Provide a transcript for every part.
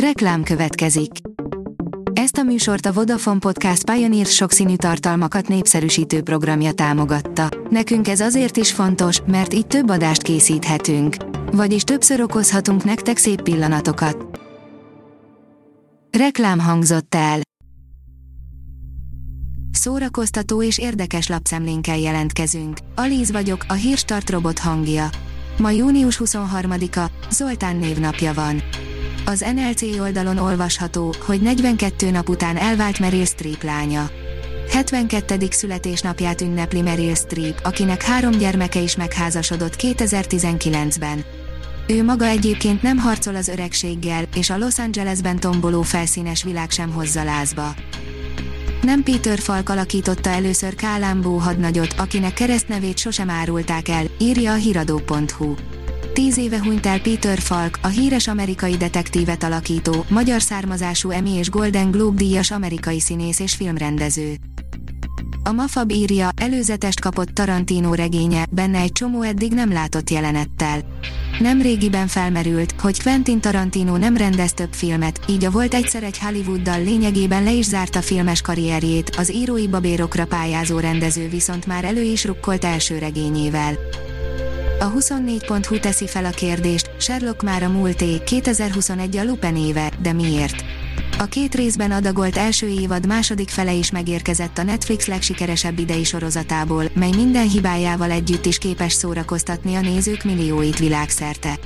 Reklám következik. Ezt a műsort a Vodafone Podcast Pioneer sokszínű tartalmakat népszerűsítő programja támogatta. Nekünk ez azért is fontos, mert így több adást készíthetünk. Vagyis többször okozhatunk nektek szép pillanatokat. Reklám hangzott el. Szórakoztató és érdekes lapszemlénkkel jelentkezünk. Alíz vagyok, a hírstart robot hangja. Ma június 23-a, Zoltán névnapja van. Az NLC oldalon olvasható, hogy 42 nap után elvált Meryl Streep lánya. 72. születésnapját ünnepli Meryl Streep, akinek három gyermeke is megházasodott 2019-ben. Ő maga egyébként nem harcol az öregséggel, és a Los Angelesben tomboló felszínes világ sem hozza lázba. Nem Peter Falk alakította először Kálambó hadnagyot, akinek keresztnevét sosem árulták el, írja a hiradó.hu. Tíz éve hunyt el Peter Falk, a híres amerikai detektívet alakító, magyar származású Emmy és Golden Globe díjas amerikai színész és filmrendező. A Mafab írja, előzetest kapott Tarantino regénye, benne egy csomó eddig nem látott jelenettel. Nem régiben felmerült, hogy Quentin Tarantino nem rendez több filmet, így a volt egyszer egy Hollywooddal lényegében le is zárta filmes karrierjét, az írói babérokra pályázó rendező viszont már elő is rukkolt első regényével. A 24.hu teszi fel a kérdést, Sherlock már a múlté, 2021 a Lupin éve, de miért? A két részben adagolt első évad második fele is megérkezett a Netflix legsikeresebb idei sorozatából, mely minden hibájával együtt is képes szórakoztatni a nézők millióit világszerte.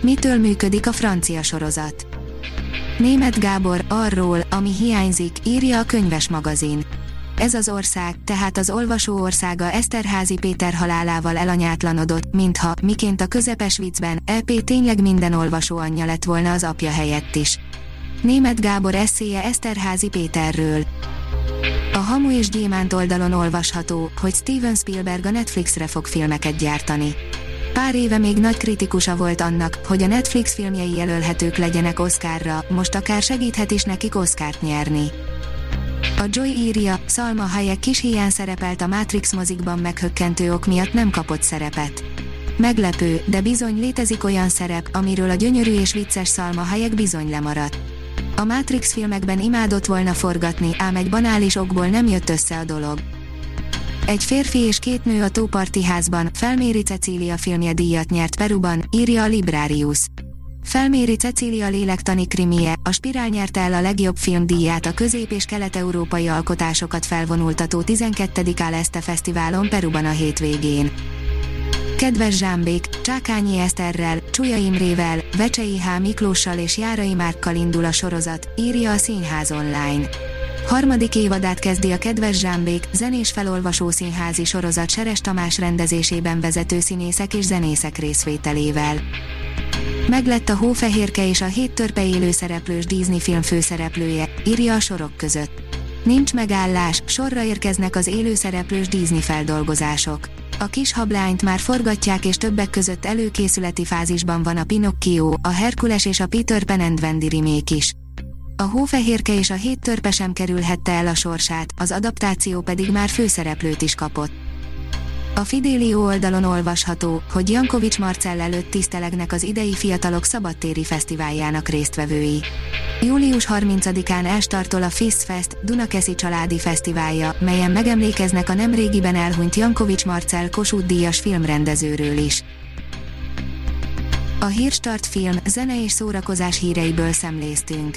Mitől működik a francia sorozat? Német Gábor arról, ami hiányzik, írja a könyves magazin. Ez az ország, tehát az olvasó országa Eszterházi Péter halálával elanyátlanodott, mintha, miként a közepes viccben, EP tényleg minden olvasó anyja lett volna az apja helyett is. Német Gábor eszéje Eszterházi Péterről. A Hamu és Gyémánt oldalon olvasható, hogy Steven Spielberg a Netflixre fog filmeket gyártani. Pár éve még nagy kritikusa volt annak, hogy a Netflix filmjei jelölhetők legyenek Oscarra, most akár segíthet is nekik Oscart nyerni. A Joy írja, Salma Hayek kis hiány szerepelt a Matrix mozikban meghökkentő ok miatt nem kapott szerepet. Meglepő, de bizony létezik olyan szerep, amiről a gyönyörű és vicces Salma Hayek bizony lemaradt. A Matrix filmekben imádott volna forgatni, ám egy banális okból nem jött össze a dolog. Egy férfi és két nő a Tóparti házban, Felméri Cecília filmje díjat nyert Peruban, írja a Librarius. Felméri Cecília lélektani krimie, a Spirál nyerte el a legjobb filmdíját a közép- és kelet-európai alkotásokat felvonultató 12. Aleste Fesztiválon Peruban a hétvégén. Kedves Zsámbék, Csákányi Eszterrel, Csúlya Imrével, Vecsei H. Miklóssal és Járai Márkkal indul a sorozat, írja a Színház online. Harmadik évadát kezdi a Kedves Zsámbék, zenés felolvasó színházi sorozat Seres Tamás rendezésében vezető színészek és zenészek részvételével. Meglett a Hófehérke és a hét törpe élő szereplős Disney film főszereplője, írja a sorok között. Nincs megállás, sorra érkeznek az élő szereplős Disney feldolgozások. A kis hablányt már forgatják és többek között előkészületi fázisban van a Pinocchio, a Herkules és a Peter Pan and Wendy remake is. A Hófehérke és a hét törpe sem kerülhette el a sorsát, az adaptáció pedig már főszereplőt is kapott. A Fidelio oldalon olvasható, hogy Jankovics Marcell előtt tisztelegnek az idei Fiatalok Szabadtéri Fesztiváljának résztvevői. Július 30-án elstartol a FISZ Fest, Dunakeszi Családi Fesztiválja, melyen megemlékeznek a nemrégiben elhunyt Jankovics Marcell Kossuth Díjas filmrendezőről is. A Hírstart film, zene és szórakozás híreiből szemléztünk.